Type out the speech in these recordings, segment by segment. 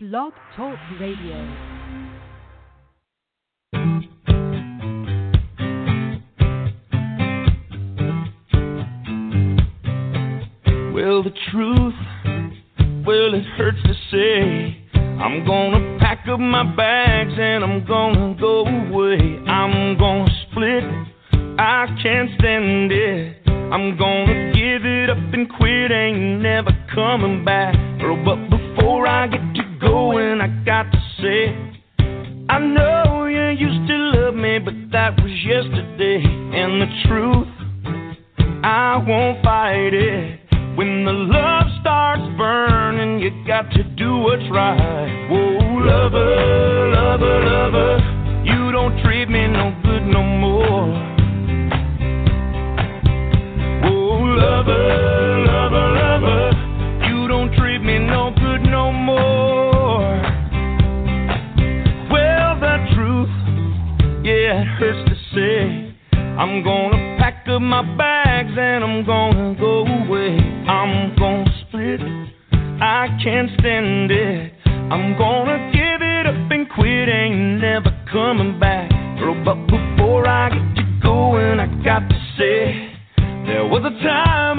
Blog Talk Radio. Well, the truth, well, it hurts to say. I'm gonna pack up my bags and I'm gonna go away. I'm gonna split, I can't stand it. I'm gonna give it up and quit, ain't never coming back. Girl, but before I get to going, I got to say, I know you used to love me, but that was yesterday. And the truth, I won't fight it. When the love starts burning, you got to do what's right. Whoa, lover, lover, lover, you don't treat me no good no more. Whoa, lover, to say. I'm gonna pack up my bags and I'm gonna go away. I'm gonna split. I can't stand it. I'm gonna give it up and quit. Ain't never coming back. But before I get to going, I got to say. There was a time,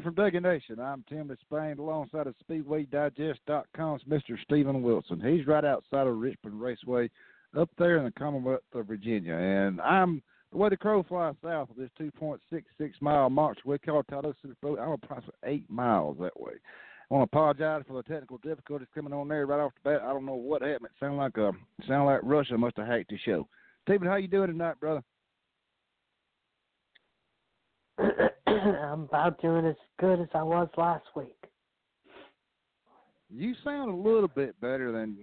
Good from Duggan Nation. I'm Tim Disspain alongside of SpeedwayDigest.com's Mr. Steven Wilson. He's right outside of Richmond Raceway up there in the Commonwealth of Virginia. And I'm the way the crow flies south of this 2.66 mile march we call Tahoe City Road. I'm approximately eight miles that way. I want to apologize for the technical difficulties coming on there right off the bat. I don't know what happened. It sounded like um, a sounded like Russia must have hacked the show. Steven, how you doing tonight, brother? I'm about doing as good as I was last week. You sound a little bit better than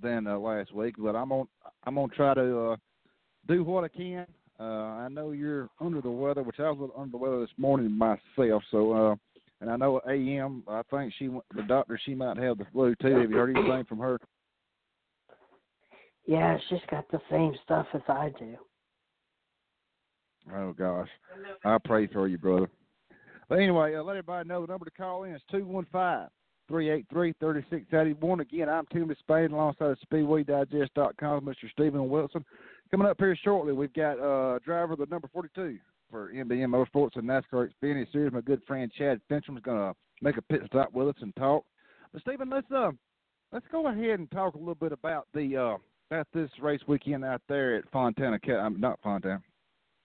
than uh, last week, but I'm on I'm gonna try to uh, do what I can. Uh, I know you're under the weather, which I was under the weather this morning myself. So, uh, and I know AM. I think she went the doctor. She might have the flu too. Have you heard anything from her? Yeah, she's got the same stuff as I do. Oh gosh, I pray for you, brother. But anyway, uh, let everybody know the number to call in is two one five three eight three thirty six eighty one. Again, I'm Tim Disspain alongside of SpeedwayDigest.com, Mr. Steven Wilson. Coming up here shortly, we've got uh, driver the number forty two for MBM Motorsports and NASCAR Xfinity Series. My good friend Chad Finchum is going to make a pit stop with us and talk. But Stephen, let's uh, let's go ahead and talk a little bit about the uh, about this race weekend out there at Fontana. I'm not Fontana.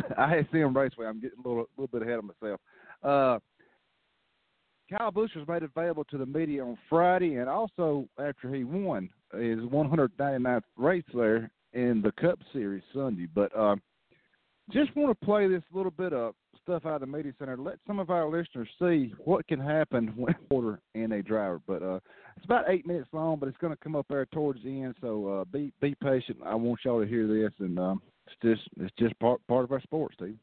ISM Raceway. I'm getting a little, little bit ahead of myself. Uh, Kyle Busch was made available to the media on Friday, and also after he won his 199th race there in the Cup Series Sunday. But uh, just want to play this little bit of stuff out of the media center. Let some of our listeners see what can happen when order and a driver. But uh, it's about eight minutes long, but it's going to come up there towards the end. So uh, be be patient. I want y'all to hear this, and um, it's just it's just part part of our sport, Steve.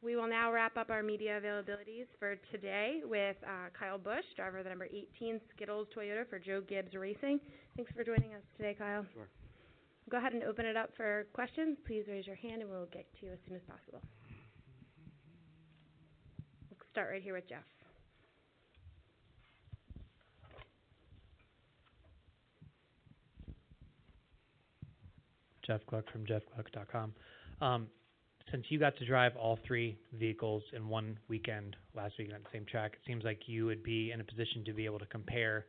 We will now wrap up our media availabilities for today with uh, Kyle Busch, driver of the number 18 Skittles Toyota for Joe Gibbs Racing. Thanks for joining us today, Kyle. Sure. Go ahead and open it up for questions. Please raise your hand and we'll get to you as soon as possible. We'll start right here with Jeff. Jeff Gluck from jeffgluck.com. Um, since you got to drive all three vehicles in one weekend last weekend at the same track, it seems like you would be in a position to be able to compare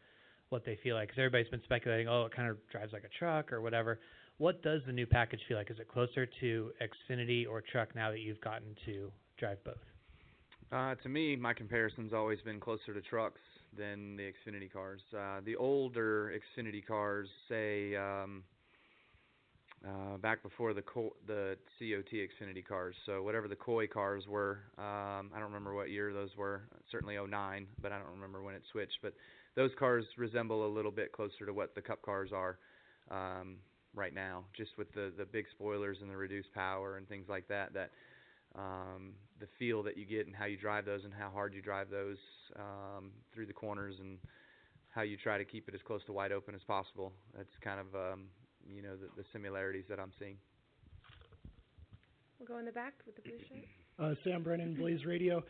what they feel like. Because everybody's been speculating, oh, it kind of drives like a truck or whatever. What does the new package feel like? Is it closer to Xfinity or truck now that you've gotten to drive both? Uh, to me, my comparison's always been closer to trucks than the Xfinity cars. Uh, the older Xfinity cars, say um, uh, back before the Co- the COT Xfinity cars, so whatever the Koi cars were, um, I don't remember what year those were. Certainly 09, but I don't remember when it switched. But those cars resemble a little bit closer to what the Cup cars are um, right now, just with the the big spoilers and the reduced power and things like that. That um, the feel that you get and how you drive those and how hard you drive those um, through the corners and how you try to keep it as close to wide open as possible. That's kind of um, you know the, the similarities that I'm seeing. We'll go in the back with the blue shirt. Uh, Sam Brennan, Blaze Radio.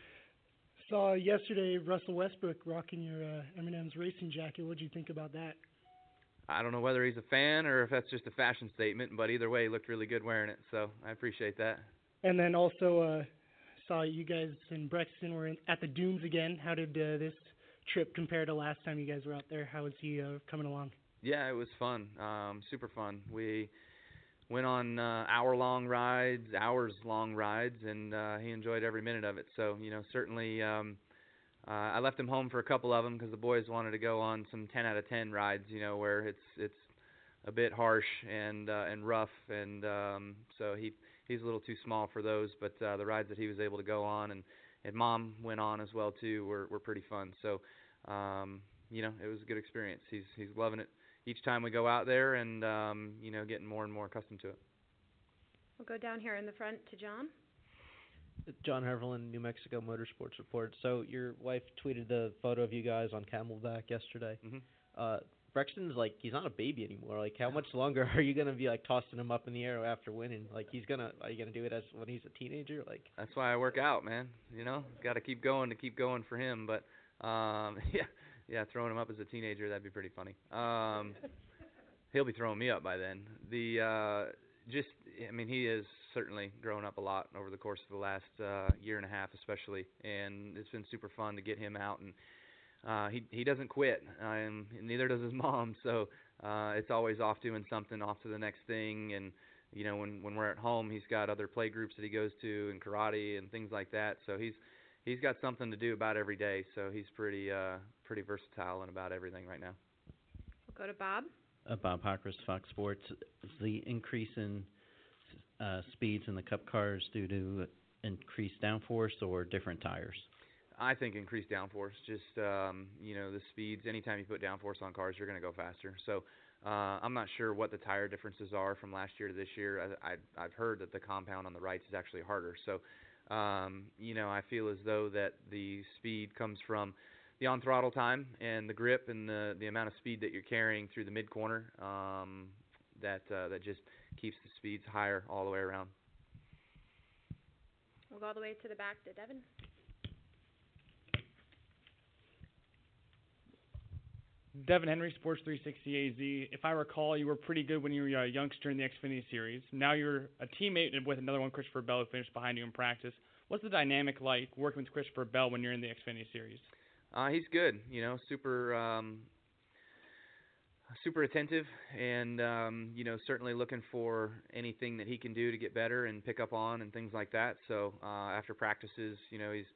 Saw yesterday Russell Westbrook rocking your uh, M&M's racing jacket. What do you think about that? I don't know whether he's a fan or if that's just a fashion statement, but either way, he looked really good wearing it. So I appreciate that. And then also uh, saw you guys in Brexton were in, at the dunes again. How did uh, this trip compare to last time you guys were out there? How is he uh, coming along? Yeah, it was fun. Um, super fun. We went on uh, hour-long rides, hours-long rides, and uh, he enjoyed every minute of it. So, you know, certainly um, uh, I left him home for a couple of them because the boys wanted to go on some 10 out of 10 rides. You know, where it's it's a bit harsh and uh, and rough, and um, so he he's a little too small for those. But uh, the rides that he was able to go on and and mom went on as well too were were pretty fun. So. Um, you know, it was a good experience. He's he's loving it each time we go out there, and um, you know, getting more and more accustomed to it. We'll go down here in the front to John. John Hervelin, New Mexico Motorsports Report. So your wife tweeted the photo of you guys on Camelback yesterday. Mm-hmm. Uh, Brexton's like he's not a baby anymore. Like how much longer are you gonna be like tossing him up in the air after winning? Like he's gonna are you gonna do it as when he's a teenager? Like That's why I work out, man. You know, got to keep going to keep going for him. But um, yeah, yeah, throwing him up as a teenager that'd be pretty funny. Um, he'll be throwing me up by then. The uh, just, I mean, he has certainly grown up a lot over the course of the last uh, year and a half, especially, and it's been super fun to get him out and uh, he he doesn't quit, um, and neither does his mom. So uh, it's always off doing something, off to the next thing, and you know when when we're at home, he's got other play groups that he goes to and karate and things like that. So he's he's got something to do about every day. So he's pretty uh, pretty versatile and about everything right now. We'll go to Bob. Uh, Bob Hockers, Fox Sports. The increase in uh, speeds in the Cup cars due to increased downforce or different tires? I think increased downforce. Just um, you know the speeds. Anytime you put downforce on cars, you're going to go faster. So uh, I'm not sure what the tire differences are from last year to this year. I, I, I've heard that the compound on the rights is actually harder. So um, you know I feel as though that the speed comes from the on throttle time and the grip and the the amount of speed that you're carrying through the mid corner. Um, that uh, that just keeps the speeds higher all the way around. We'll go all the way to the back to Devin. Devin Henry, Sports 360 AZ. If I recall, you were pretty good when you were a youngster in the Xfinity Series. Now you're a teammate with another one, Christopher Bell, who finished behind you in practice. What's the dynamic like working with Christopher Bell when you're in the Xfinity Series? Uh, he's good. You know, super, um, super attentive, and um, you know, certainly looking for anything that he can do to get better and pick up on and things like that. So uh, after practices, you know, he's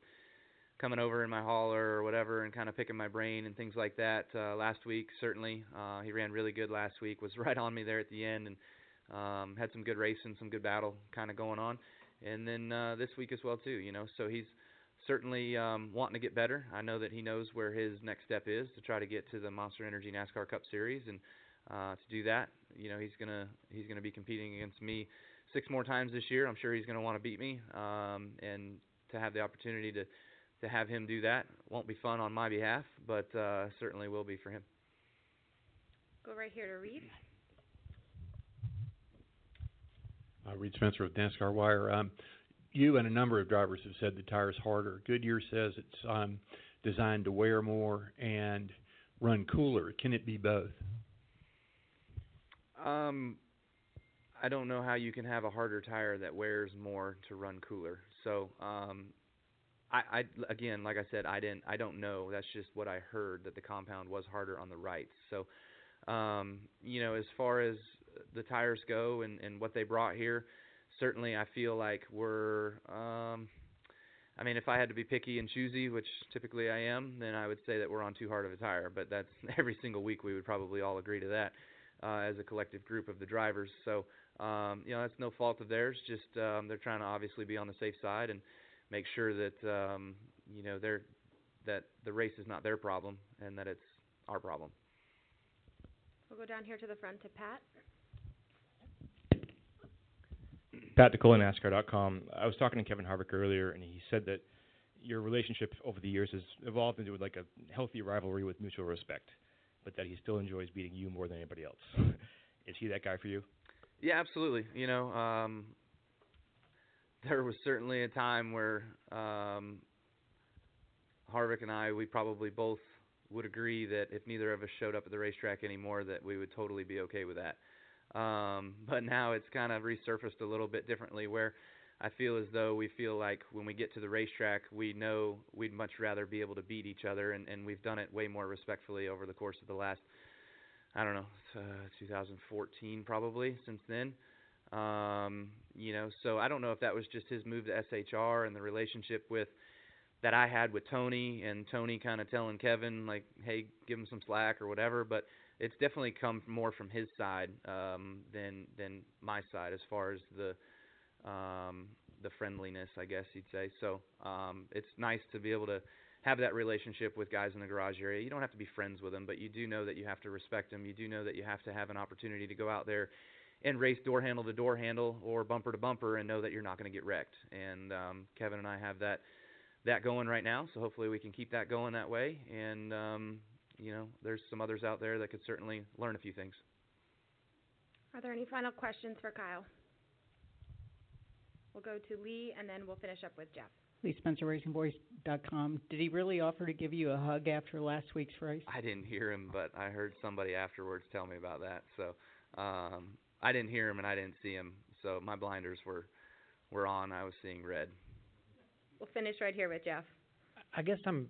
coming over in my hauler or whatever and kind of picking my brain and things like that. Uh, last week, certainly, uh, he ran really good last week. Was right on me there at the end and um, had some good racing, some good battle kind of going on. And then uh, this week as well too. You know, so he's certainly um, wanting to get better. I know that he knows where his next step is to try to get to the Monster Energy NASCAR Cup Series, and uh, to do that, you know, he's gonna he's gonna be competing against me six more times this year. I'm sure he's gonna want to beat me, um, and to have the opportunity to to have him do that won't be fun on my behalf, but uh, certainly will be for him. Go right here to Reid. Uh, Reid Spencer with NASCAR Wire. Um, you and a number of drivers have said the tire's harder. Goodyear says it's um, designed to wear more and run cooler. Can it be both? Um, I don't know how you can have a harder tire that wears more to run cooler. So, um, I, I again, like I said, I didn't, I don't know. That's just what I heard that the compound was harder on the rights. So, um, you know, as far as the tires go and, and what they brought here, certainly I feel like we're. Um, I mean, if I had to be picky and choosy, which typically I am, then I would say that we're on too hard of a tire. But that's every single week we would probably all agree to that uh, as a collective group of the drivers. So um, you know that's no fault of theirs. Just um, they're trying to obviously be on the safe side and make sure that um, you know they're that the race is not their problem and that it's our problem. We'll go down here to the front to Pat. Pat. I was talking to Kevin Harvick earlier, and he said that your relationship over the years has evolved into like a healthy rivalry with mutual respect, but that he still enjoys beating you more than anybody else. Is he that guy for you? Yeah, absolutely. You know, um, there was certainly a time where um, Harvick and I, we probably both would agree that if neither of us showed up at the racetrack anymore, that we would totally be okay with that. Um, but now it's kind of resurfaced a little bit differently where I feel as though we feel like when we get to the racetrack, we know we'd much rather be able to beat each other, and, and we've done it way more respectfully over the course of the last, I don't know, uh, 2014 probably since then. Um, you know, so I don't know if that was just his move to SHR and the relationship with that I had with Tony and Tony kind of telling Kevin like, hey, give him some slack or whatever, but it's definitely come more from his side um, than than my side as far as the um, the friendliness, I guess you'd say. So um, it's nice to be able to have that relationship with guys in the garage area. You don't have to be friends with them, but you do know that you have to respect them. You do know that you have to have an opportunity to go out there and race door handle to door handle or bumper to bumper and know that you're not going to get wrecked. And um, Kevin and I have that that going right now, so hopefully we can keep that going that way. And um, you know, there's some others out there that could certainly learn a few things. Are there any final questions for Kyle? We'll go to Lee and then we'll finish up with Jeff. Lee Spencer RacingBoys.com. Did he really offer to give you a hug after last week's race? I didn't hear him, but I heard somebody afterwards tell me about that. So um, I didn't hear him and I didn't see him. So my blinders were were on. I was seeing red. We'll finish right here with Jeff. I guess I'm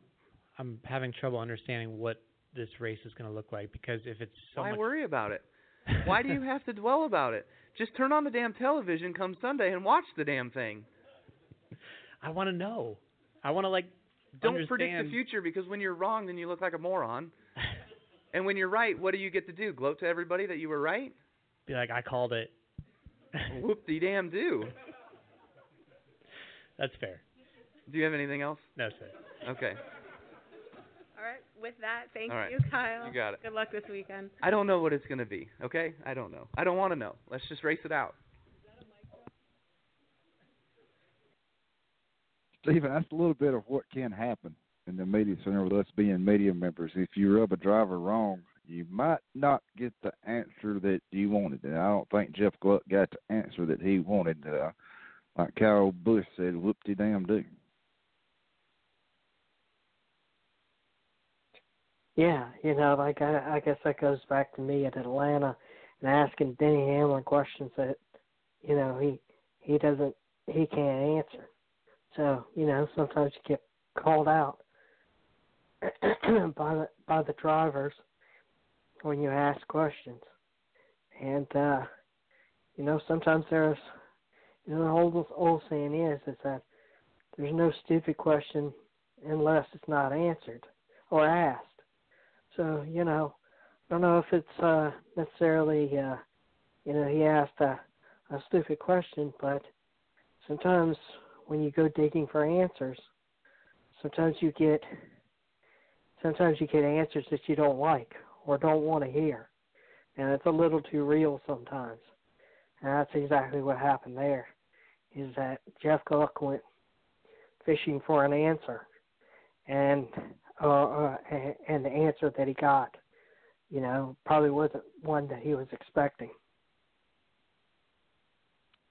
I'm having trouble understanding what this race is going to look like because if it's so Why much worry about it? Why do you have to dwell about it? Just turn on the damn television come Sunday and watch the damn thing. I want to know. I want to like Don't understand. predict the future because when you're wrong, then you look like a moron. and when you're right, what do you get to do? Gloat to everybody that you were right? Be like, I called it. Whoop de damn do. That's fair. Do you have anything else? No, sir. Okay. All right. With that, thank All right. you, Kyle. You got it. Good luck this weekend. I don't know what it's going to be, okay? I don't know. I don't want to know. Let's just race it out. Steven, that's a little bit of what can happen in the media center with us being media members. If you rub a driver wrong, you might not get the answer that you wanted. And I don't think Jeff Gluck got the answer that he wanted. Uh, like Kyle Busch said, whoop de damn do. Yeah, you know, like I, I guess that goes back to me at Atlanta and asking Denny Hamlin questions that, you know, he he doesn't he can't answer. So you know, sometimes you get called out by the by the drivers when you ask questions, and uh, you know sometimes there's you know the old old saying is is that there's no stupid question unless it's not answered or asked. So you know, I don't know if it's uh, necessarily uh, you know he asked a, a stupid question, but sometimes when you go digging for answers, sometimes you get sometimes you get answers that you don't like or don't want to hear, and it's a little too real sometimes. And that's exactly what happened there. Is that Jeff Gluck went fishing for an answer, and uh, uh, and the answer that he got, you know, probably wasn't one that he was expecting.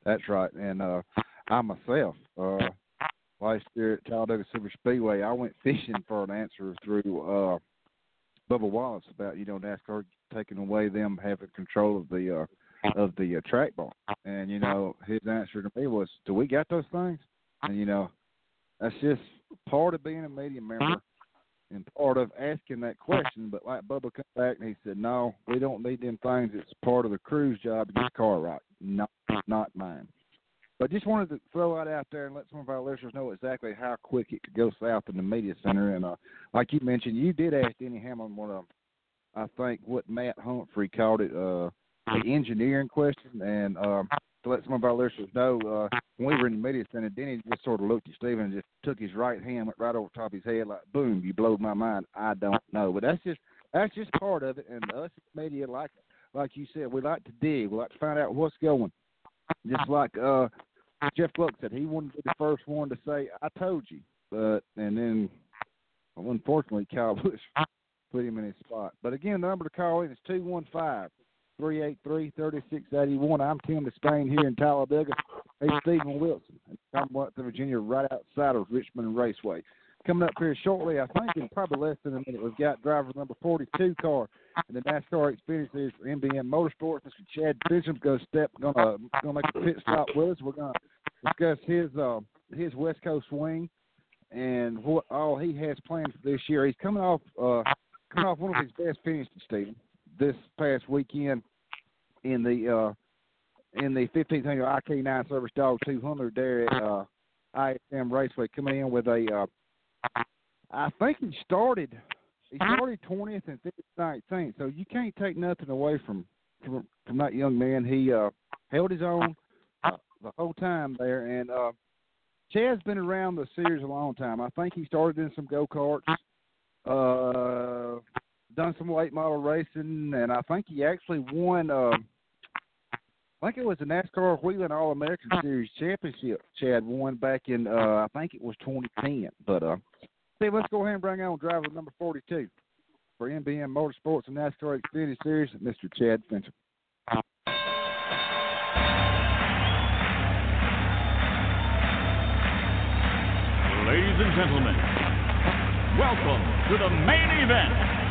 That's right. And uh I myself, uh last year at Talladega Super Speedway, I went fishing for an answer through uh Bubba Wallace about, you know, NASCAR taking away them having control of the uh of the uh, track. And, you know, his answer to me was, Do we got those things? And you know, that's just part of being a media member and part of asking that question. But like Bubba come back and he said, "No, we don't need them things. It's part of the crew's job to get car right, not not mine." But just wanted to throw that out there and let some of our listeners know exactly how quick it could go south in the media center. And uh, like you mentioned, you did ask Denny Hamlin one of, I think, what Matt Humphrey called it, uh, the engineering question. And um, to let some of our listeners know, uh, when we were in the media center, Denny just sort of looked at Steven and just took his right hand, went right over top of his head, like, boom, you blowed my mind. I don't know. But that's just that's just part of it. And us media, like like you said, we like to dig. We like to find out what's going. Just like uh, Jeff Gluck said, he wanted to be the first one to say, I told you. But, and then, unfortunately, Kyle Busch put him in his spot. But again, the number to call in is 215 383 3681. I'm Tim Disspain here in Talladega. Hey, Steven Wilson in Commonwealth, Virginia, right outside of Richmond Raceway. Coming up here shortly, I think in probably less than a minute, we've got driver number 42 car in the NASCAR Series for MBM Motorsports. Mr. Chad Bishop's going to step, going to going to make a pit stop with us. We're going to discuss his uh, his West Coast swing and what all he has planned for this year. He's coming off uh, coming off one of his best finishes, Steven, this past weekend in the uh, in the 15th annual IK9 Service Dog 200 there at uh, ISM Raceway, coming in with a uh, I think he started he started 20th and 19th. So you can't take nothing away from from, from that young man. He uh, held his own uh, the whole time there, and uh, Chad's been around the series a long time. I think he started in some go karts, uh, done some late model racing, and I think he actually won. Uh, I think it was the NASCAR Whelen All American Series championship. Chad won back in uh, I think it was 2010. But uh, Steve, let's go ahead and bring on driver number 42 for MBM Motorsports and NASCAR Xfinity Series, Mr. Chad Finchum. Ladies and gentlemen, welcome to the main event.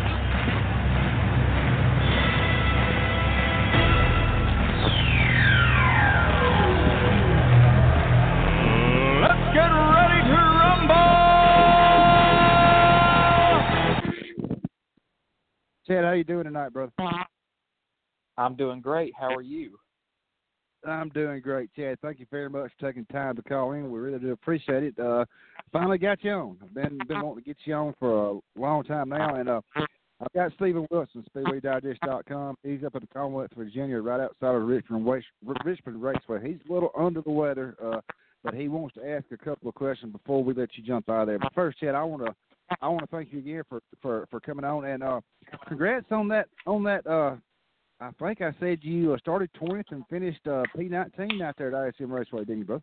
Chad, how you doing tonight, brother? I'm doing great. How are you? I'm doing great, Chad. Thank you very much for taking time to call in. We really do appreciate it. Uh, finally got you on. I've been been wanting to get you on for a long time now, and uh, I've got Steven Wilson, SpeedwayDigest.com. He's up in the Commonwealth, Virginia, right outside of Richmond, Race, Richmond Raceway. He's a little under the weather, uh, but he wants to ask a couple of questions before we let you jump out of there. But first, Chad, I want to I want to thank you again for for for coming on, and uh, congrats on that on that. Uh, I think I said you uh, started 20th and finished uh, P19 out there at ISM Raceway, didn't you, bro?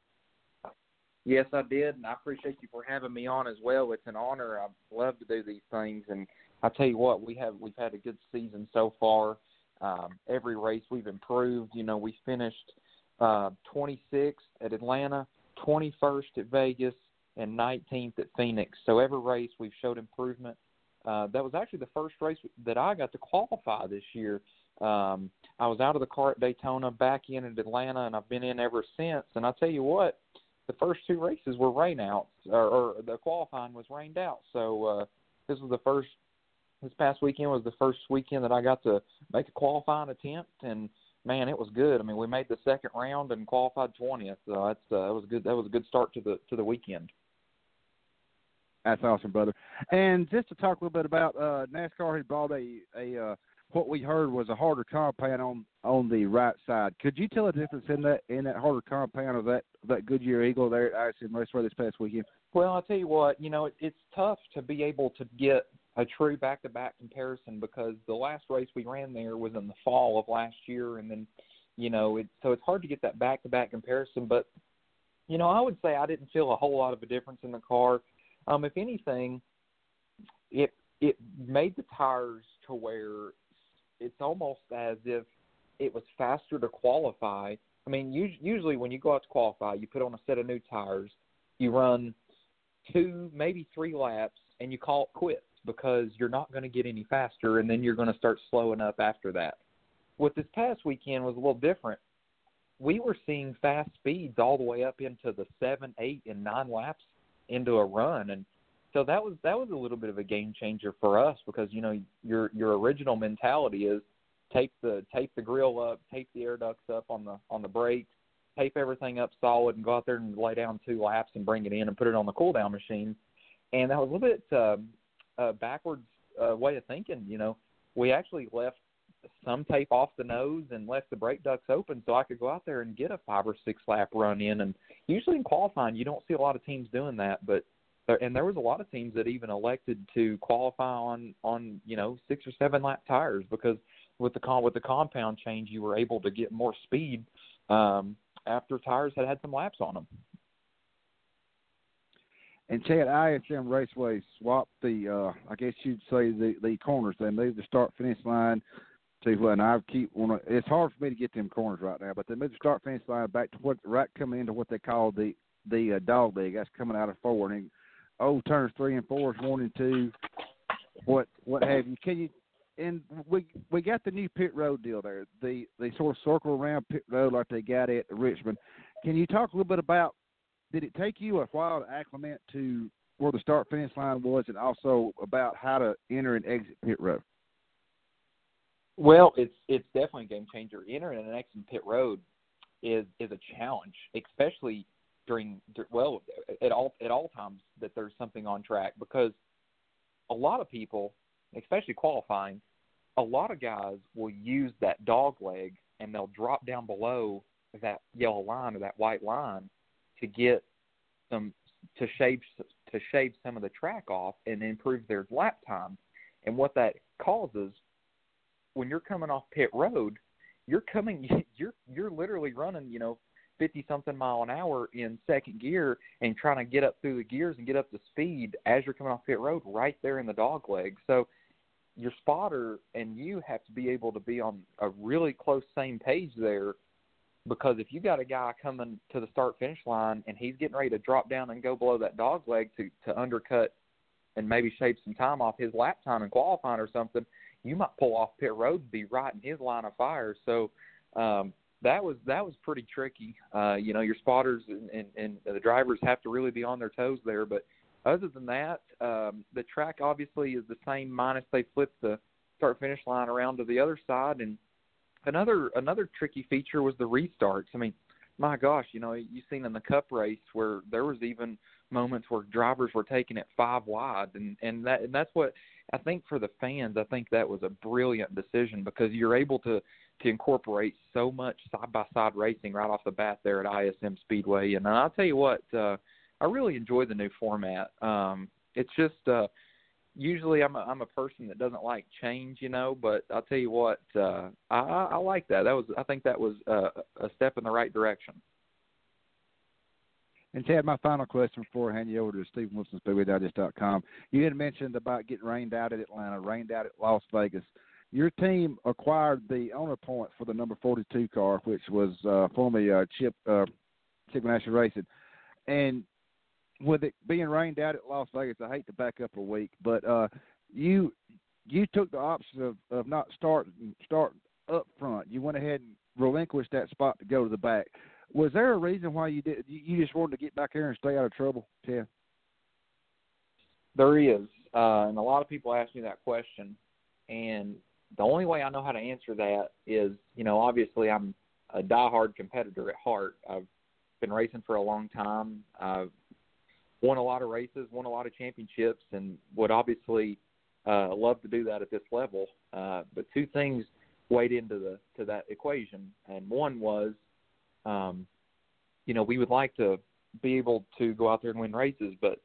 Yes, I did, and I appreciate you for having me on as well. It's an honor. I love to do these things, and I tell you what, we have we've had a good season so far. Um, every race we've improved. You know, we finished uh, 26th at Atlanta, 21st at Vegas, and 19th at Phoenix. So every race we've showed improvement. Uh, that was actually the first race that I got to qualify this year. Um, I was out of the car at Daytona, back in at Atlanta, and I've been in ever since. And I tell you what, the first two races were rainouts, or, or the qualifying was rained out. So uh, this was the first. This past weekend was the first weekend that I got to make a qualifying attempt, and man, it was good. I mean, we made the second round and qualified twentieth. So that's uh, that was good. That was a good start to the to the weekend. That's awesome, brother. And just to talk a little bit about uh, NASCAR, he brought a a uh, what we heard was a harder compound on on the right side. Could you tell a difference in that in that harder compound of that that Goodyear Eagle there at ISM Raceway this past weekend? Well, I'll tell you what, you know, it, it's tough to be able to get a true back-to-back comparison because the last race we ran there was in the fall of last year, and then, you know, it, so it's hard to get that back-to-back comparison. But, you know, I would say I didn't feel a whole lot of a difference in the car. Um, if anything, it it made the tires to where it's almost as if it was faster to qualify. I mean, usually when you go out to qualify, you put on a set of new tires, you run two, maybe three laps, and you call it quits because you're not going to get any faster, and then you're going to start slowing up after that. What this past weekend was a little different. We were seeing fast speeds all the way up into the seven, eight, and nine laps into a run, and so that was that was a little bit of a game changer for us because you know your your original mentality is tape the tape the grill up, tape the air ducts up on the on the brakes, tape everything up solid, and go out there and lay down two laps and bring it in and put it on the cool down machine. And that was a little bit uh, uh, backwards uh, way of thinking. You know, we actually left some tape off the nose and left the brake ducts open so I could go out there and get a five or six lap run in. And usually in qualifying, you don't see a lot of teams doing that, but there, and there was a lot of teams that even elected to qualify on on you know six or seven lap tires because with the con with the compound change you were able to get more speed um, after tires had had some laps on them. And Chad, ISM Raceway swapped the, uh, I guess you'd say the the corners. They moved the start finish line to, and I keep want to. It's hard for me to get them corners right now, but they moved the start finish line back to what right coming into what they call the the uh, dog leg. That's coming out of forward. And oh, turns three and four is one and two, what what have you? Can you? And we we got the new pit road deal there. The they sort of circle around pit road like they got at Richmond. Can you talk a little bit about? Did it take you a while to acclimate to where the start finish line was, and also about how to enter and exit pit road? Well, it's it's definitely a game changer. Entering and exiting pit road is is a challenge, especially during well at all at all times that there's something on track because a lot of people, especially qualifying, a lot of guys will use that dog leg and they'll drop down below that yellow line or that white line to get some to shave to shave some of the track off and improve their lap time. And what that causes when you're coming off pit road, you're coming you're you're literally running, you know, 50 something mile an hour in second gear and trying to get up through the gears and get up to speed as you're coming off pit road right there in the dog leg. So your spotter and you have to be able to be on a really close same page there because if you got a guy coming to the start finish line and he's getting ready to drop down and go below that dog leg to to undercut and maybe shave some time off his lap time in qualifying or something, you might pull off pit road and be right in his line of fire. So um that was that was pretty tricky. Uh, you know, your spotters and, and, and the drivers have to really be on their toes there. But other than that, um, the track obviously is the same, minus they flip the start finish line around to the other side. And another another tricky feature was the restarts. I mean, my gosh, you know, you've seen in the Cup race where there was even moments where drivers were taking it five wide, and and that and that's what I think for the fans. I think that was a brilliant decision because you're able to to incorporate so much side by side racing right off the bat there at ISM Speedway. And I'll tell you what, uh, I really enjoy the new format. Um, it's just uh, usually I'm a, I'm a person that doesn't like change, you know. But I'll tell you what, uh, I, I like that. That was I think that was uh, a step in the right direction. And Chad, my final question before I hand you over to Steven Wilson, SpeedwayDigest.com. You had mentioned about getting rained out at Atlanta, rained out at Las Vegas your team acquired the owner point for the number 42 car, which was uh, formerly uh, Chip uh, Chip Ganassi Racing, and with it being rained out at Las Vegas, I hate to back up a week, but uh, you you took the option of, of not starting start up front. You went ahead and relinquished that spot to go to the back. Was there a reason why you did? You just wanted to get back there and stay out of trouble, Ted? There is, uh, and a lot of people ask me that question, and the only way I know how to answer that is, you know, obviously I'm a diehard competitor at heart. I've been racing for a long time. I've won a lot of races, won a lot of championships, and would obviously uh, love to do that at this level. Uh, but two things weighed into the to that equation, and one was, um, you know, we would like to be able to go out there and win races, but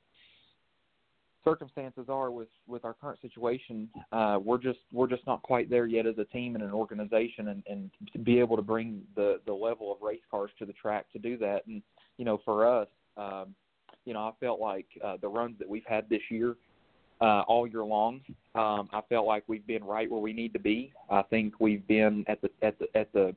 circumstances are with with our current situation, uh, we're just we're just not quite there yet as a team and an organization, and and to be able to bring the the level of race cars to the track to do that. And you know, for us, um, you know, I felt like uh, the runs that we've had this year. Uh, all year long, um, I felt like we've been right where we need to be. I think we've been at the at the at the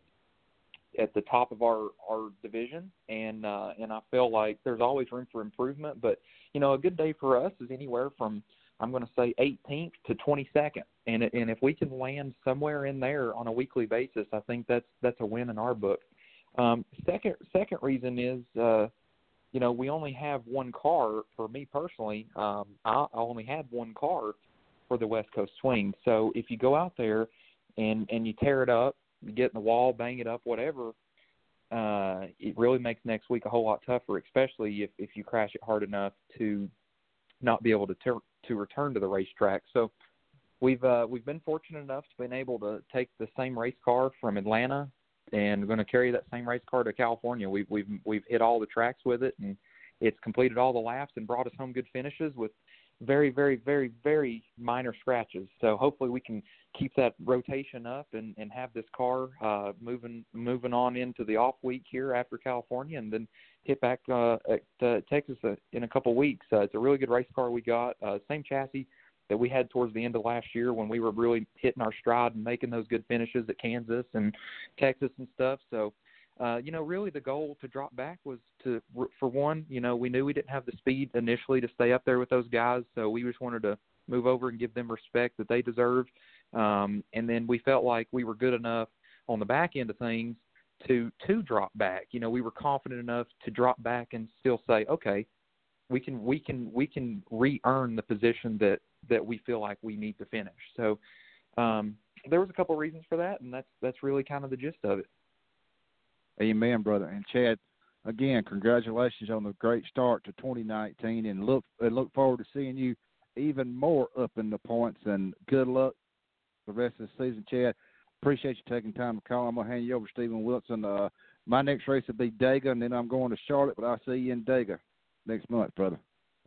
at the top of our our division, and uh, and I feel like there's always room for improvement. But you know, a good day for us is anywhere from I'm going to say 18th to 22nd, and and if we can land somewhere in there on a weekly basis, I think that's that's a win in our book. Um, second second reason is. Uh, you know, we only have one car. For me personally, um, I, I only had one car for the West Coast Swing. So if you go out there and and you tear it up, get in the wall, bang it up, whatever, uh, it really makes next week a whole lot tougher, especially if if you crash it hard enough to not be able to ter- to return to the racetrack. So we've uh, we've been fortunate enough to been able to take the same race car from Atlanta and we're going to carry that same race car to California. We've we've we've hit all the tracks with it and it's completed all the laps and brought us home good finishes with very, very, very, very minor scratches. So hopefully we can keep that rotation up and, and have this car uh, moving moving on into the off week here after California, and then hit back uh, at uh, Texas uh, in a couple weeks. Uh, it's a really good race car we got. Uh, same chassis that we had towards the end of last year when we were really hitting our stride and making those good finishes at Kansas and Texas and stuff. So uh, you know, really the goal to drop back was to, for one, you know, we knew we didn't have the speed initially to stay up there with those guys, so we just wanted to move over and give them respect that they deserved. Um, and then we felt like we were good enough on the back end of things to to drop back. You know, we were confident enough to drop back and still say, okay, we can we can we can re-earn the position that that we feel like we need to finish. So um, there was a couple of reasons for that, and that's that's really kind of the gist of it. Amen, brother. And Chad, again, congratulations on the great start to 2019, and look and look forward to seeing you even more up in the points. And good luck the rest of the season, Chad. Appreciate you taking time to call. I'm gonna hand you over to Steven Wilson. Uh, my next race will be Dega, and then I'm going to Charlotte, but I'll see you in Dega. next month, brother.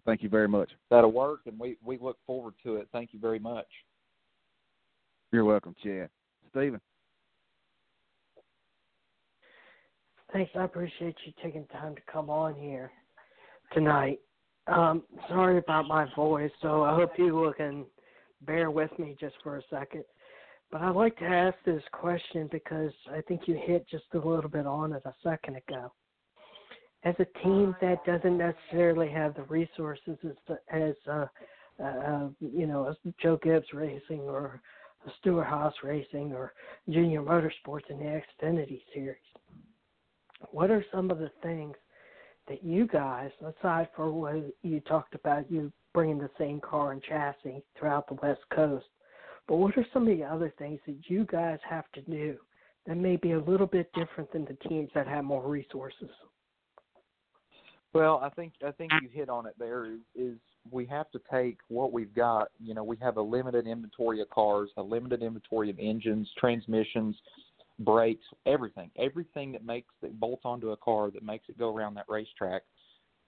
Thank you very much. That'll work, and we we look forward to it. Thank you very much. You're welcome, Chad. Steven. Thanks. I appreciate you taking time to come on here tonight. Um, sorry about my voice, so I hope you can bear with me just for a second. But I'd like to ask this question because I think you hit just a little bit on it a second ago. As a team that doesn't necessarily have the resources as, as uh, uh, you know, Joe Gibbs Racing or Stewart Haas Racing or Junior Motorsports in the Xfinity Series, what are some of the things that you guys, aside from what you talked about, you bringing the same car and chassis throughout the West Coast, but what are some of the other things that you guys have to do that may be a little bit different than the teams that have more resources? Well, I think I think you hit on it. There is, is we have to take what we've got. You know, we have a limited inventory of cars, a limited inventory of engines, transmissions, brakes, everything, everything that makes that bolts onto a car that makes it go around that racetrack.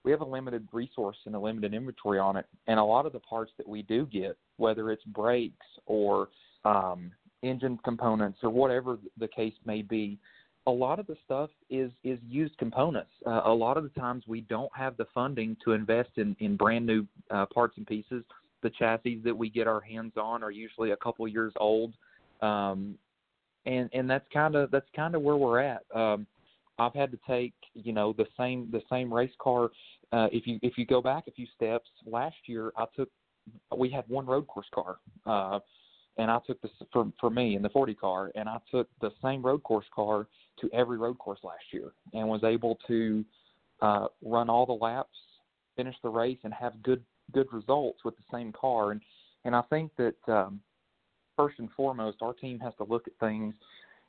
We have a limited resource and a limited inventory on it, and a lot of the parts that we do get, whether it's brakes or um, engine components or whatever the case may be, a lot of the stuff is is used components. Uh, a lot of the times we don't have the funding to invest in in brand new uh, parts and pieces. The chassis that we get our hands on are usually a couple years old. Um, and and that's kind of that's kind of where we're at. Um, I've had to take you know the same the same race car. Uh, if you if you go back a few steps, last year I took we had one road course car, uh, and I took this for for me in the 40 car, and I took the same road course car to every road course last year, and was able to uh, run all the laps, finish the race, and have good good results with the same car. And and I think that um, first and foremost, our team has to look at things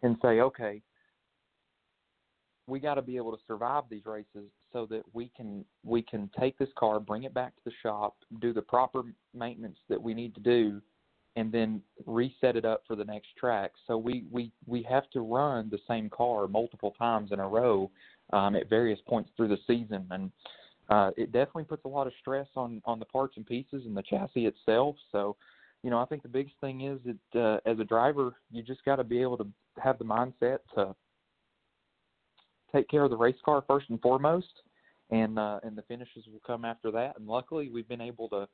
and say, okay, we got to be able to survive these races so that we can we can take this car, bring it back to the shop, do the proper maintenance that we need to do, and then reset it up for the next track. So we we we have to run the same car multiple times in a row um, at various points through the season, and uh, it definitely puts a lot of stress on on the parts and pieces and the chassis itself. So you know, I think the biggest thing is that uh, as a driver, you just got to be able to have the mindset to take care of the race car first and foremost, and uh, and the finishes will come after that. And luckily, we've been able to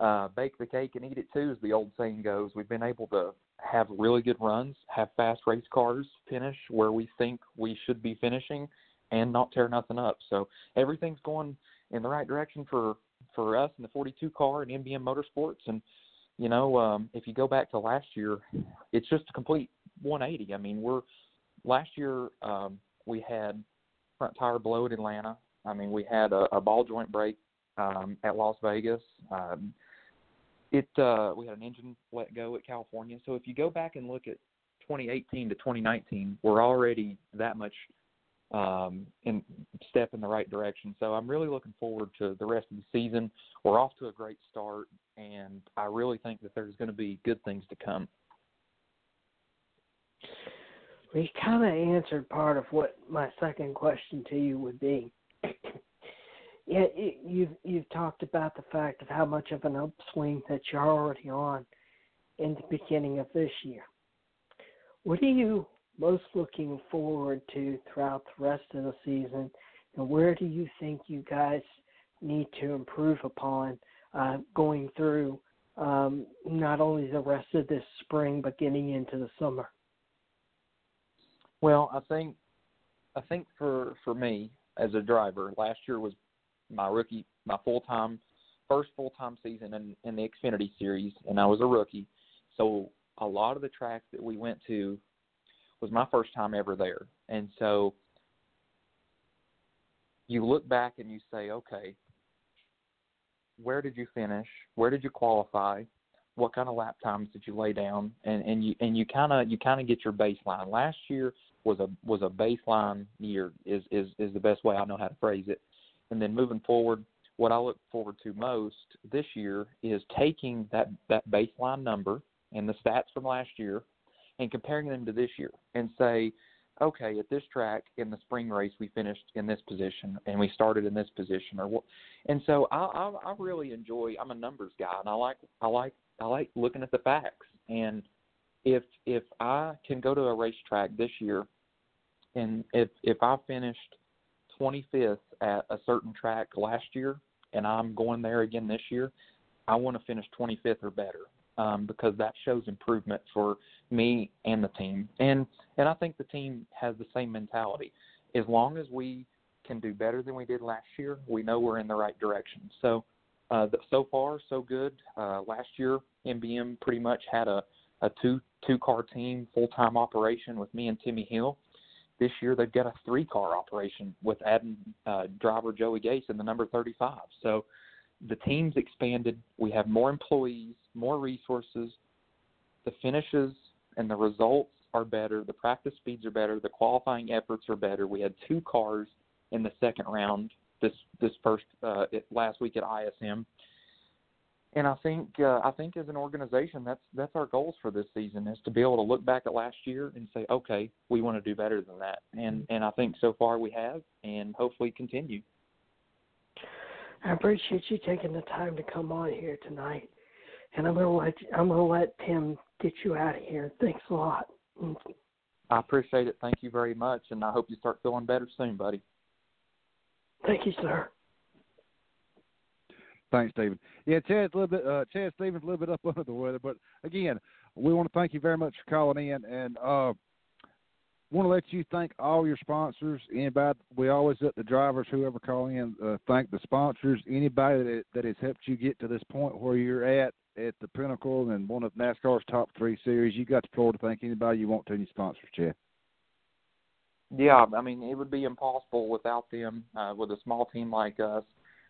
uh, bake the cake and eat it too, as the old saying goes. We've been able to have really good runs, have fast race cars finish where we think we should be finishing, and not tear nothing up. So everything's going in the right direction for for us in the 42 car and MBM Motorsports, and you know, um, if you go back to last year, it's just a complete 180. I mean, we're last year um, we had front tire blow at Atlanta. I mean, we had a, a ball joint break um, at Las Vegas. Um, it uh, we had an engine let go at California. So if you go back and look at 2018 to 2019, we're already that much um, in step in the right direction. So I'm really looking forward to the rest of the season. We're off to a great start, and I really think that there's going to be good things to come. We kind of answered part of what my second question to you would be. Yeah, you've you've talked about the fact of how much of an upswing that you're already on in the beginning of this year. What are you most looking forward to throughout the rest of the season, and where do you think you guys need to improve upon uh, going through um, not only the rest of this spring but getting into the summer? Well, I think I think for for me as a driver, last year was my rookie, my full time first full time season in, in the Xfinity Series, and I was a rookie. So a lot of the tracks that we went to was my first time ever there. And so you look back and you say, okay, where did you finish? Where did you qualify? What kind of lap times did you lay down? And and you and you kind of you kind of get your baseline. Last year was a was a baseline year is is is the best way I know how to phrase it. And then moving forward, what I look forward to most this year is taking that that baseline number and the stats from last year and comparing them to this year and say, okay, at this track in the spring race we finished in this position and we started in this position, or what? And so I, I I really enjoy. I'm a numbers guy, and I like I like I like looking at the facts. And if if I can go to a racetrack this year, and if if I finished 25th at a certain track last year, and I'm going there again this year, I want to finish 25th or better um, because that shows improvement for me and the team. And and I think the team has the same mentality. As long as we can do better than we did last year, we know we're in the right direction. So uh, so far so good. Uh, last year MBM pretty much had a a two two car team full time operation with me and Timmy Hill. This year they've got a three car operation with adding uh, driver Joey Gase in the number 35. So the team's expanded. We have more employees, more resources. The finishes and the results are better. The practice speeds are better. The qualifying efforts are better. We had two cars in the second round this this first uh, last week at ISM, and I think uh, I think as an organization that's that's our goals for this season is to be able to look back at last year and say, okay, we want to do better than that, and and I think so far we have, and hopefully continue. I appreciate you taking the time to come on here tonight, and I'm gonna let you, I'm gonna let Tim get you out of here. Thanks a lot. I appreciate it. Thank you very much, and I hope you start feeling better soon, buddy. Thank you, sir. Thanks, Steven. Yeah, Chad's a little bit. Uh, Chad Stevens a little bit up under the weather, but again, we want to thank you very much for calling in, and uh, want to let you thank all your sponsors. Anybody, we always let the drivers, whoever call in, uh, thank the sponsors. Anybody that that has helped you get to this point where you're at at the pinnacle and one of NASCAR's top three series. You got the floor to thank anybody you want to, any sponsors, Chad. Yeah, I mean it would be impossible without them. Uh, with a small team like us,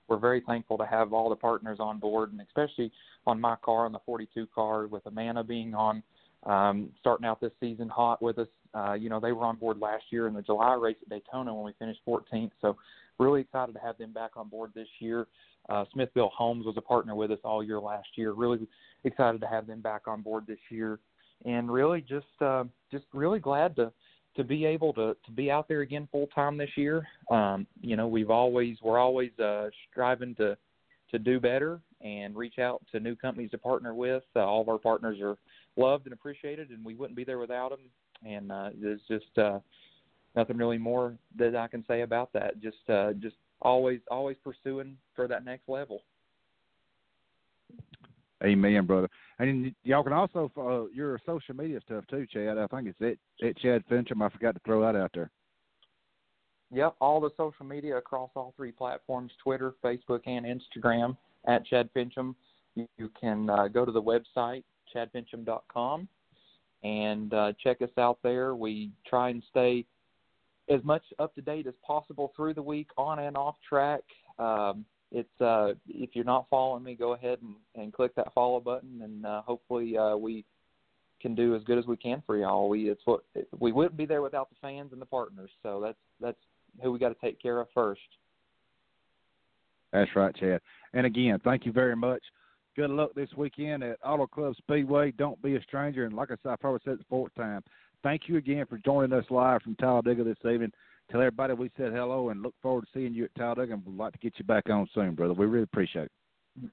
we're very thankful to have all the partners on board, and especially on my car, on the 42 car, with Amana being on, um, starting out this season hot with us. Uh, you know, they were on board last year in the July race at Daytona when we finished 14th. So, really excited to have them back on board this year. Uh, Smithville Homes was a partner with us all year last year. Really excited to have them back on board this year, and really just uh, just really glad to to be able to to be out there again full time this year. Um, you know, we've always we're always uh, striving to to do better and reach out to new companies to partner with. Uh, all of our partners are loved and appreciated, and we wouldn't be there without them. And uh, there's just uh, nothing really more that I can say about that. Just uh, just always always pursuing for that next level. Amen, brother. And y'all can also follow your social media stuff too, Chad. I think it's at, at Chad Finchum. I forgot to throw that out there. Yep, all the social media across all three platforms: Twitter, Facebook, and Instagram at Chad Finchum. You, you can uh, go to the website chadfinchum.com and uh, check us out there. We try and stay as much up to date as possible through the week, on and off track. Um, it's uh, if you're not following me, go ahead and, and click that follow button, and uh, hopefully uh, we can do as good as we can for y'all. We it's what we wouldn't be there without the fans and the partners. So that's that's who we got to take care of first. That's right, Chad. And again, thank you very much. Good luck this weekend at Auto Club Speedway. Don't be a stranger. And like I said, I probably said it the fourth time. Thank you again for joining us live from Talladega this evening tell everybody we said hello and look forward to seeing you at Talladega and would like to get you back on soon, brother. We really appreciate it.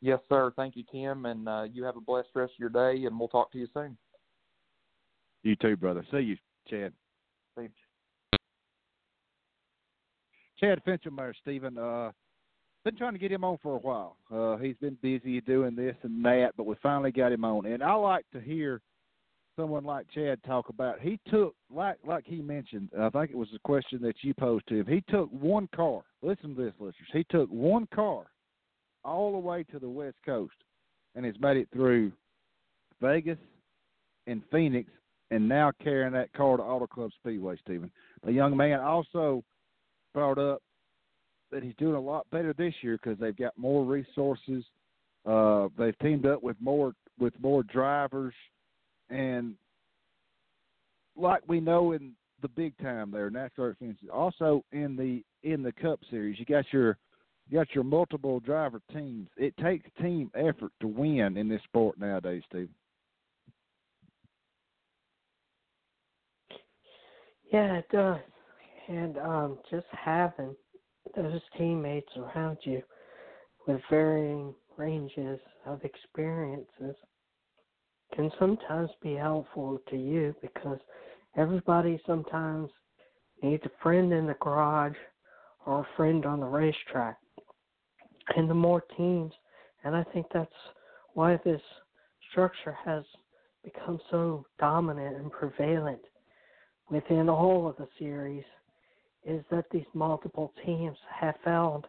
Yes, sir. Thank you, Tim, and uh, you have a blessed rest of your day, and we'll talk to you soon. You too, brother. See you, Chad. You. Chad Finchum Steven. Uh, been trying to get him on for a while. Uh, he's been busy doing this and that, but we finally got him on. And I like to hear someone like Chad talk about. He took like like he mentioned. I think it was a question that you posed to him. He took one car. Listen to this, listeners. He took one car all the way to the West Coast, and has made it through Vegas and Phoenix, and now carrying that car to Auto Club Speedway. Steven, the young man also brought up that he's doing a lot better this year because they've got more resources. Uh, they've teamed up with more with more drivers and like we know in the big time there, NASCAR experiences, also in the in the Cup Series, you got your you got your multiple driver teams. It takes team effort to win in this sport nowadays, Steve. Yeah, it does. And um, just having those teammates around you with varying ranges of experiences can sometimes be helpful to you because everybody sometimes needs a friend in the garage or a friend on the racetrack. And the more teams, and I think that's why this structure has become so dominant and prevalent within all of the series is that these multiple teams have found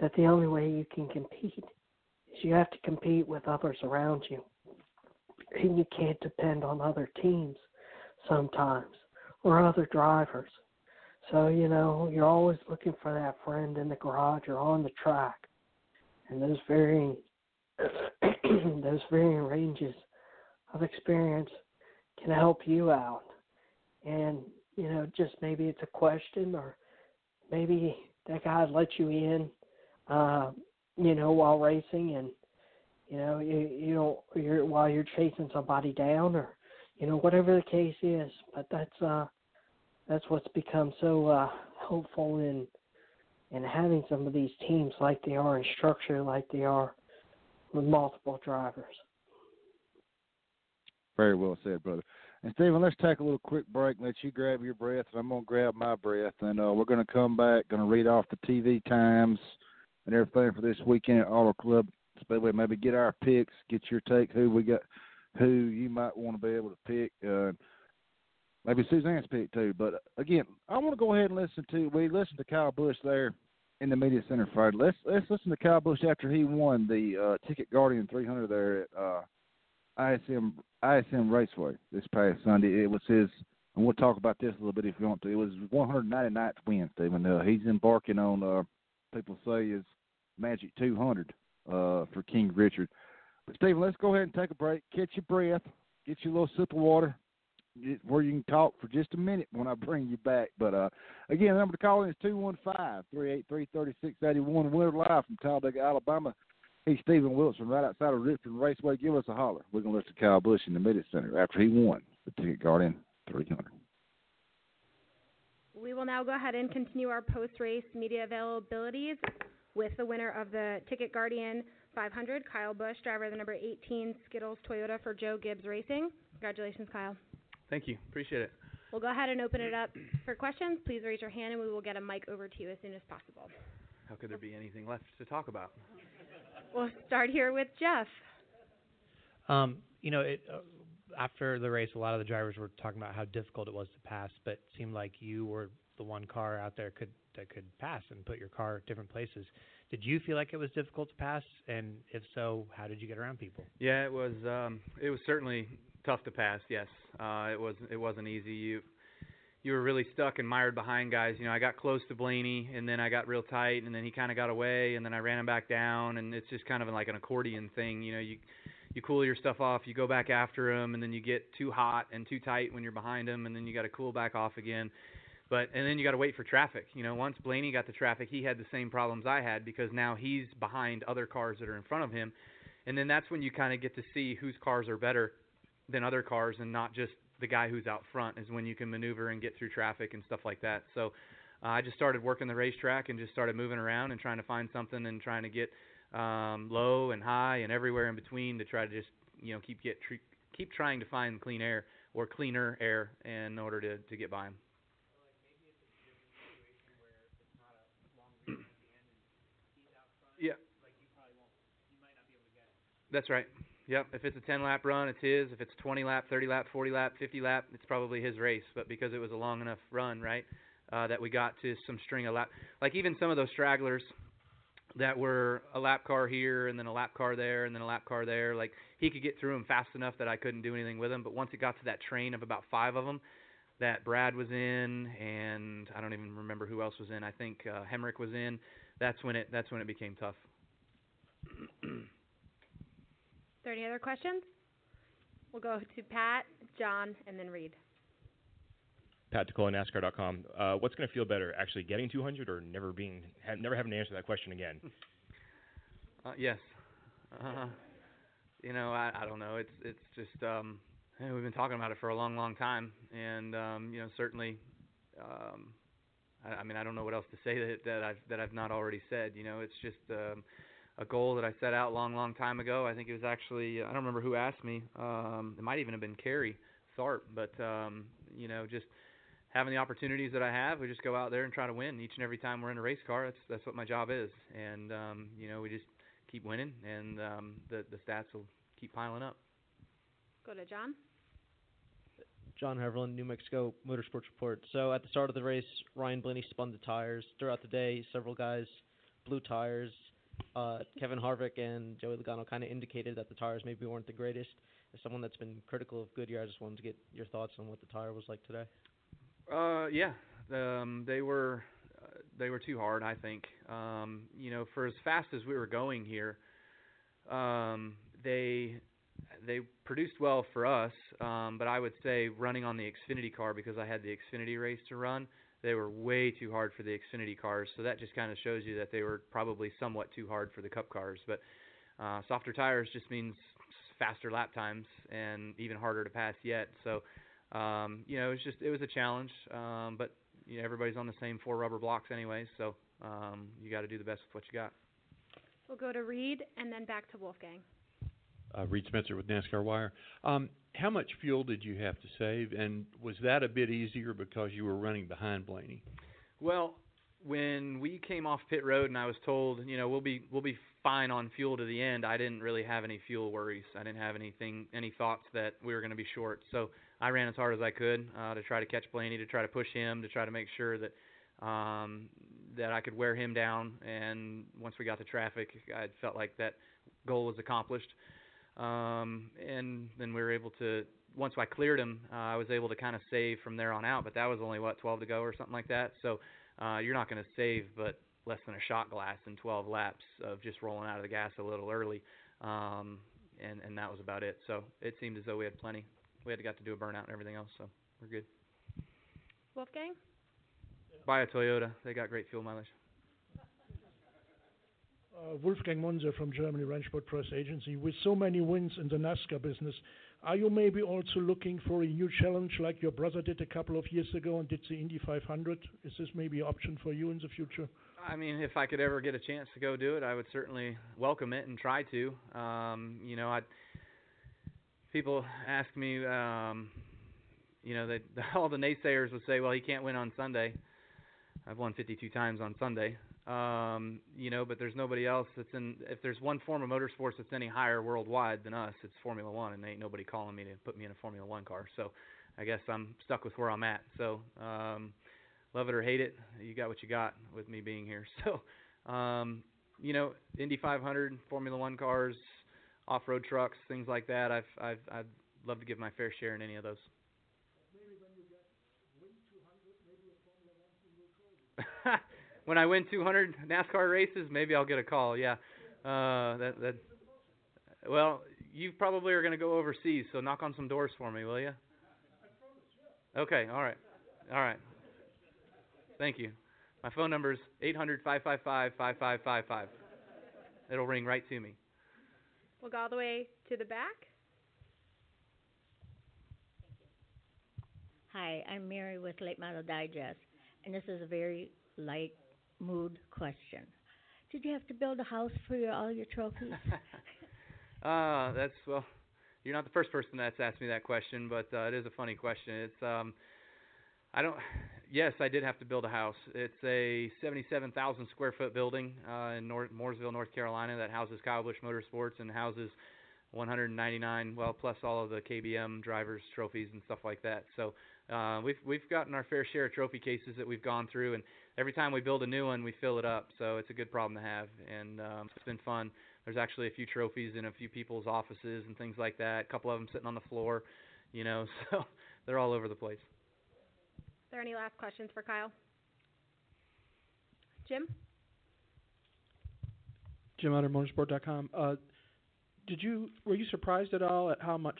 that the only way you can compete is you have to compete with others around you. And you can't depend on other teams sometimes or other drivers. So, you know, you're always looking for that friend in the garage or on the track. And those varying those varying ranges of experience can help you out. And, you know, just maybe it's a question or maybe that guy let you in uh, you know, while racing and you know, you you know you're while you're chasing somebody down or you know, whatever the case is. But that's uh that's what's become so uh helpful in in having some of these teams like they are and structure like they are with multiple drivers. Very well said, brother. And Steven, let's take a little quick break. Let you grab your breath, and I'm gonna grab my breath, and uh, we're gonna come back. Gonna read off the TV times and everything for this weekend at Auto Club Speedway. Maybe get our picks, get your take, who we got, who you might want to be able to pick. Uh, maybe Suzanne's pick too. But again, I want to go ahead and listen to. We listened to Kyle Busch there in the media center Friday. Let's let's listen to Kyle Busch after he won the uh, Ticket Guardian 300 there at uh, ISM ISM Raceway this past Sunday. It was his. And we'll talk about this a little bit if you want to. It was 199th win, Steven. Uh, he's embarking on uh, people say is Magic 200 uh, for King Richard. But Steven, let's go ahead and take a break. Catch your breath. Get you a little sip of water, where you can talk for just a minute when I bring you back. But uh, again, the number to call in is two one five three eight three thirty six eighty one. We're live from Talladega, Alabama. Hey, Steven Wilson, right outside of Richmond Raceway. Give us a holler. We're gonna listen to Kyle Busch in the Media Center after he won the Ticket Guardian 300. We will now go ahead and continue our post-race media availabilities with the winner of the Ticket Guardian 500, Kyle Busch, driver of the number 18 Skittles Toyota for Joe Gibbs Racing. Congratulations, Kyle. Thank you. Appreciate it. We'll go ahead and open it up for questions. Please raise your hand and we will get a mic over to you as soon as possible. How could there be anything left to talk about? We'll start here with Jeff. Um, you know, it, uh, after the race, a lot of the drivers were talking about how difficult it was to pass, but it seemed like you were the one car out there could that could pass and put your car different places. Did you feel like it was difficult to pass? And if so, how did you get around people? Yeah, it was. Um, it was certainly tough to pass. Yes, uh, it was. It wasn't easy. You you were really stuck and mired behind guys. You know, I got close to Blaney, and then I got real tight, and then he kind of got away, and then I ran him back down, and it's just kind of like an accordion thing. You know, you you cool your stuff off, you go back after him, and then you get too hot and too tight when you're behind him, and then you got to cool back off again. But and then you got to wait for traffic. You know, once Blaney got the traffic, he had the same problems I had because now he's behind other cars that are in front of him, and then that's when you kind of get to see whose cars are better than other cars and not just the guy who's out front. Is when you can maneuver and get through traffic and stuff like that. So. Uh, I just started working the racetrack and just started moving around and trying to find something and trying to get um, low and high and everywhere in between to try to just you know keep get tre- keep trying to find clean air or cleaner air in order to to get by him. Yeah. That's right. Yep. If it's a 10 lap run, it's his. If it's 20 lap, 30 lap, 40 lap, 50 lap, it's probably his race. But because it was a long enough run, right, uh, that we got to some string of lap, like even some of those stragglers that were a lap car here and then a lap car there and then a lap car there, like he could get through them fast enough that I couldn't do anything with him. But once it got to that train of about five of them, that Brad was in and I don't even remember who else was in. I think uh, Hemric was in. That's when it that's when it became tough. Are there any other questions? We'll go to Pat, John, and then Reid. Pat DeCola, NASCAR.com. Uh, what's going to feel better, actually getting 200 or never being, ha- never having to answer that question again? Uh, yes. Uh, you know, I, I don't know. It's it's just um, hey, we've been talking about it for a long, long time, and um, you know, certainly um, I, I mean, I don't know what else to say that that I've that I've not already said. You know, it's just um, a goal that I set out long, long time ago. I think it was actually I don't remember who asked me. Um, it might even have been Carrie Tharp, but um, you know, just having the opportunities that I have, we just go out there and try to win each and every time we're in a race car. That's that's what my job is, and um, you know, we just keep winning, and um, the the stats will keep piling up. Go to John. John Heverland, New Mexico Motorsports Report. So at the start of the race, Ryan Blaney spun the tires. Throughout the day, several guys blew tires. Uh, Kevin Harvick and Joey Logano kind of indicated that the tires maybe weren't the greatest. As someone that's been critical of Goodyear, I just wanted to get your thoughts on what the tire was like today. Uh, yeah, um, they were uh, they were too hard. I think. Um, you know, for as fast as we were going here, um, they they produced well for us. Um, but I would say running on the Xfinity car because I had the Xfinity race to run, they were way too hard for the Xfinity cars. So that just kind of shows you that they were probably somewhat too hard for the Cup cars. But uh, softer tires just means faster lap times and even harder to pass yet. So um, you know, it was just it was a challenge. Um, but you know, everybody's on the same four rubber blocks anyway, so um, you got to do the best with what you got. We'll go to Reid and then back to Wolfgang. Uh, Reid Spencer with NASCAR Wire. Um, how much fuel did you have to save, and was that a bit easier because you were running behind Blaney? Well, when we came off pit road and I was told, you know, we'll be we'll be fine on fuel to the end, I didn't really have any fuel worries. I didn't have anything any thoughts that we were going to be short. So I ran as hard as I could uh, to try to catch Blaney, to try to push him, to try to make sure that um, that I could wear him down. And once we got to traffic, I felt like that goal was accomplished. Um, and then we were able to. Once I cleared him, uh, I was able to kind of save from there on out. But that was only what 12 to go or something like that. So uh, you're not going to save, but less than a shot glass in 12 laps of just rolling out of the gas a little early. Um, and and that was about it. So it seemed as though we had plenty we had got to do a burnout and everything else, so we're good. Wolfgang? Buy a Toyota. They got great fuel mileage. Uh, Wolfgang Monzer from Germany Rennsport Press Agency. With so many wins in the NASCAR business, are you maybe also looking for a new challenge like your brother did a couple of years ago and did the Indy 500? Is this maybe an option for you in the future? I mean, if I could ever get a chance to go do it, I would certainly welcome it and try to. Um, you know, I people ask me, um, you know, they, all the naysayers would say, well, he can't win on Sunday. I've won 52 times on Sunday. Um, you know, but there's nobody else that's in. If there's one form of motorsports that's any higher worldwide than us, it's Formula One, and ain't nobody calling me to put me in a Formula One car. So, I guess I'm stuck with where I'm at. So, um, love it or hate it, you got what you got with me being here. So, um, you know, Indy 500, Formula One cars, off-road trucks, things like that. I've I've I'd love to give my fair share in any of those. When I win 200 NASCAR races, maybe I'll get a call. Yeah, uh, that that. Well, you probably are going to go overseas, so knock on some doors for me, will you? Okay, all right, all right. Thank you. My phone number is 800 555 5555. It'll ring right to me. We'll go all the way to the back. Hi, I'm Mary with Late Model Digest, and this is a very light mood question. Did you have to build a house for your, all your trophies? uh, that's well, you're not the first person that's asked me that question, but uh, it is a funny question. It's um, I don't. Yes, I did have to build a house. It's a 77,000 square foot building uh, in North, Mooresville, North Carolina, that houses Kyle Busch Motorsports and houses 199, well, plus all of the KBM drivers' trophies and stuff like that. So uh, we've we've gotten our fair share of trophy cases that we've gone through, and every time we build a new one, we fill it up. So it's a good problem to have, and um, it's been fun. There's actually a few trophies in a few people's offices and things like that. A couple of them sitting on the floor, you know. So they're all over the place Are there any last questions for Kyle? Jim? Jim Utter motorsport.com. Uh, did you were you surprised at all at how much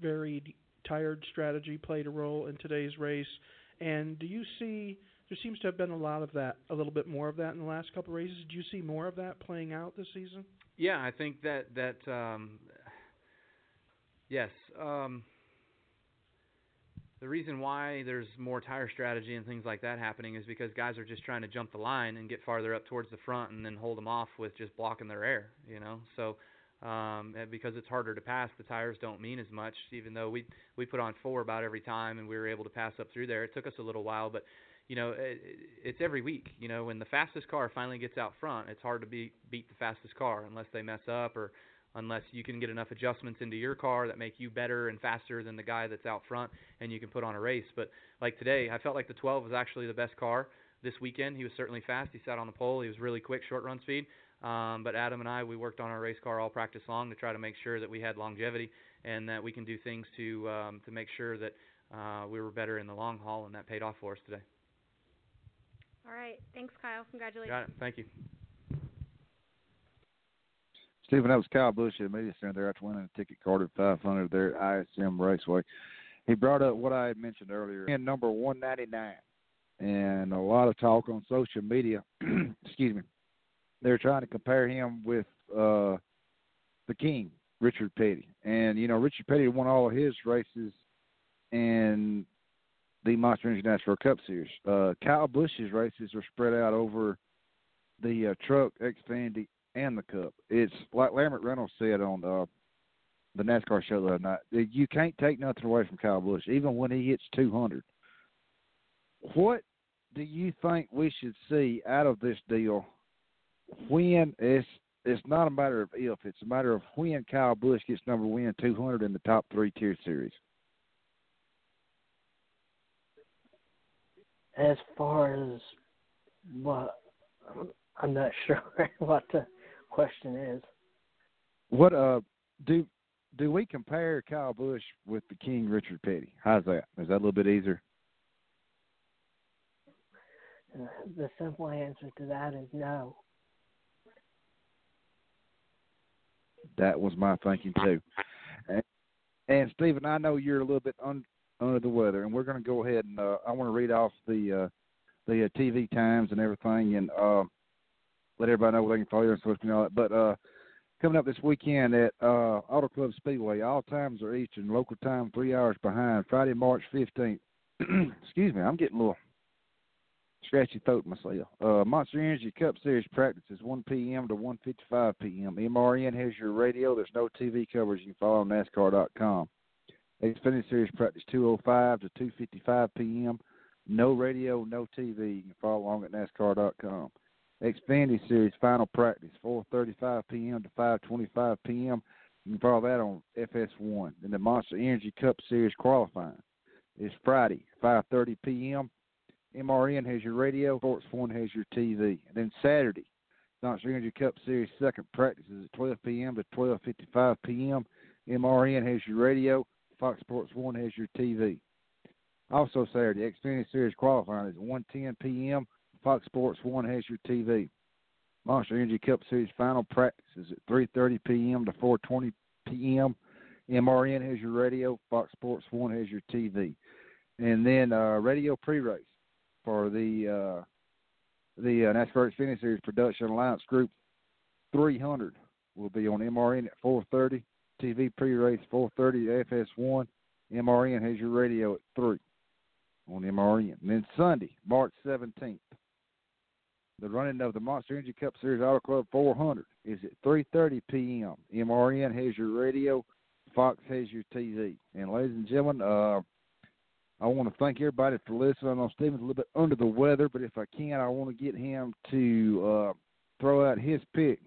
varied tired strategy played a role in today's race? And do you see there seems to have been a lot of that, a little bit more of that in the last couple of races. Do you see more of that playing out this season? Yeah, I think that that um, yes. Um, the reason why there's more tire strategy and things like that happening is because guys are just trying to jump the line and get farther up towards the front and then hold them off with just blocking their air, you know. So um, because it's harder to pass, the tires don't mean as much. Even though we we put on four about every time and we were able to pass up through there, it took us a little while, but you know it, it's every week. You know when the fastest car finally gets out front, it's hard to beat beat the fastest car unless they mess up or unless you can get enough adjustments into your car that make you better and faster than the guy that's out front and you can put on a race. But like today, I felt like the 12 was actually the best car this weekend. He was certainly fast. He sat on the pole. He was really quick, short run speed. Um, but Adam and I, we worked on our race car all practice long to try to make sure that we had longevity and that we can do things to um, to make sure that uh, we were better in the long haul, and that paid off for us today. All right. Thanks, Kyle. Congratulations. Got it. Thank you. Steven, that was Kyle Busch at the Media Center there after winning a Ticket Guardian 500 there at ISM Raceway. He brought up what I had mentioned earlier, in number 199, and a lot of talk on social media. excuse me. They're trying to compare him with uh, the King, Richard Petty, and you know Richard Petty won all of his races in the Monster Energy NASCAR Cup Series. Uh, Kyle Busch's races are spread out over the uh, Truck, Xfinity, and the Cup. It's like Larry Reynolds said on uh, the NASCAR show the other night. You can't take nothing away from Kyle Busch, even when he hits 200. What do you think we should see out of this deal? When it's it's not a matter of if, it's a matter of when Kyle Busch gets number win 200 in the top three tier series. As far as what, I'm not sure what the question is. What uh do do we compare Kyle Busch with the King Richard Petty? How's that? Is that a little bit easier? The simple answer to that is no. That was my thinking too. And, and Steven, I know you're a little bit un, under the weather, and we're going to go ahead and uh, I want to read off the uh, the uh, TV times and everything, and uh, let everybody know where they can follow you on social media and all that. But uh, coming up this weekend at uh, Auto Club Speedway, all times are Eastern, local time three hours behind. Friday, March fifteenth. Excuse me, I'm getting a little scratchy throat myself. Uh, Monster Energy Cup Series practice is 1 p.m. to 1:55 p.m. MRN has your radio. There's no TV coverage. You can follow on NASCAR.com. Xfinity Series practice 2:05 to 2:55 p.m. No radio, no TV. You can follow along at NASCAR.com. Xfinity Series final practice 4:35 p.m. to 5:25 p.m. You can follow that on FS1. And the Monster Energy Cup Series qualifying is Friday 5:30 p.m. MRN has your radio, Sports One has your TV. And then Saturday, Monster Energy Cup Series second practice is at 12 p.m. to 12:55 p.m. MRN has your radio, Fox Sports One has your TV. Also Saturday, Xfinity Series qualifying is 1:10 p.m. Fox Sports One has your TV. Monster Energy Cup Series final practice is at 3:30 p.m. to 4:20 p.m. MRN has your radio, Fox Sports One has your TV, and then uh, radio pre-race for the uh, the uh, NASCAR Xfinity Series Production Alliance Group 300 will be on MRN at 4:30. TV pre-race 4:30 FS1. MRN has your radio at three on MRN. And then Sunday, March 17th, the running of the Monster Energy Cup Series Auto Club 400 is at 3:30 p.m. MRN has your radio, Fox has your TV. And ladies and gentlemen, uh, I want to thank everybody for listening. I know Steven's a little bit under the weather, but if I can, I want to get him to uh, throw out his pick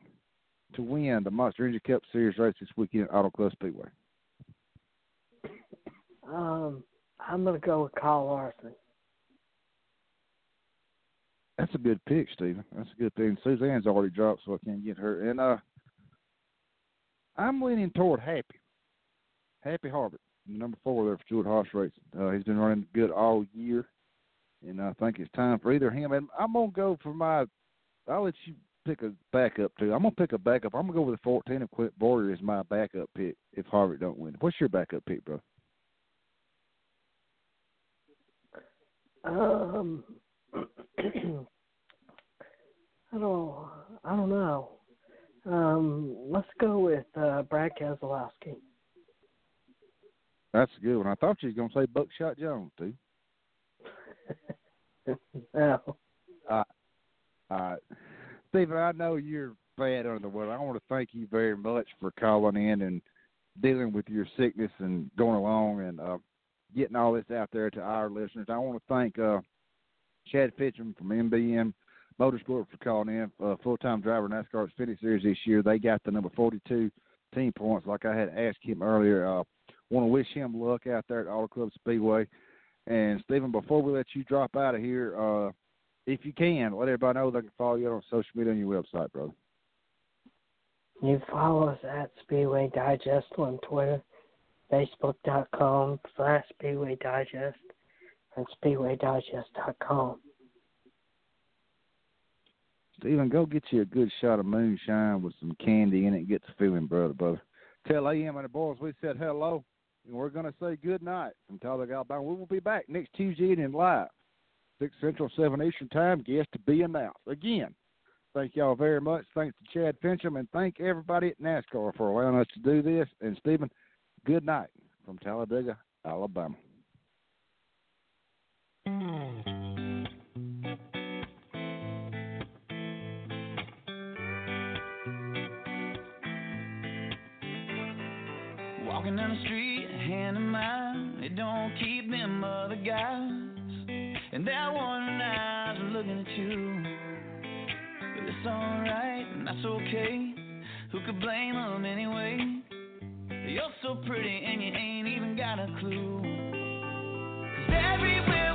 to win the Monster Energy Cup Series race this weekend at Auto Club Speedway. Um, I'm gonna go with Kyle Larson. That's a good pick, Steven. That's a good thing. Suzanne's already dropped, so I can't get her. And uh, I'm leaning toward Happy. Happy Harvick, number four there for Stewart Haas Racing. Uh, he's been running good all year, and I think it's time for either him. And I'm gonna go for my. I'll let you pick a backup too. I'm gonna pick a backup. I'm gonna go with the 14 of Clint Bowyer as my backup pick if Harvick don't win. What's your backup pick, bro? Um, I don't, I don't know. Um, let's go with uh, Brad Keselowski. That's a good one. I thought you was gonna say Buckshot Jones too. no. Uh, all right. Steven, I know you're bad under the weather. I want to thank you very much for calling in and dealing with your sickness and going along and uh, getting all this out there to our listeners. I want to thank uh, Chad Finchum from MBM Motorsport for calling in, uh, full time driver NASCAR Xfinity Series this year. They got the number 42 team points, like I had asked him earlier. Uh, want to wish him luck out there at Auto Club Speedway. And Steven, before we let you drop out of here, uh, if you can, let everybody know they can follow you on social media on your website, brother. You follow us at Speedway Digest on Twitter, Facebook.com slash Speedway Digest, and SpeedwayDigest.com. Steven, go get you a good shot of moonshine with some candy in it. Get the feeling, brother, brother. Tell AM and the boys we said hello, and we're going to say good night from Talladega, Alabama. We will be back next Tuesday evening live, 6 Central, 7 Eastern Time. Guest to be announced. Again, thank y'all very much. Thanks to Chad Finchum, and thank everybody at NASCAR for allowing us to do this. And, Steven, good night from Talladega, Alabama. Walking down the street, hand in mine, it don't keep them other guys. And they're wondering eyes looking at you. But it's alright, and that's okay. Who could blame them anyway? You're so pretty, and you ain't even got a clue. 'Cause everywhere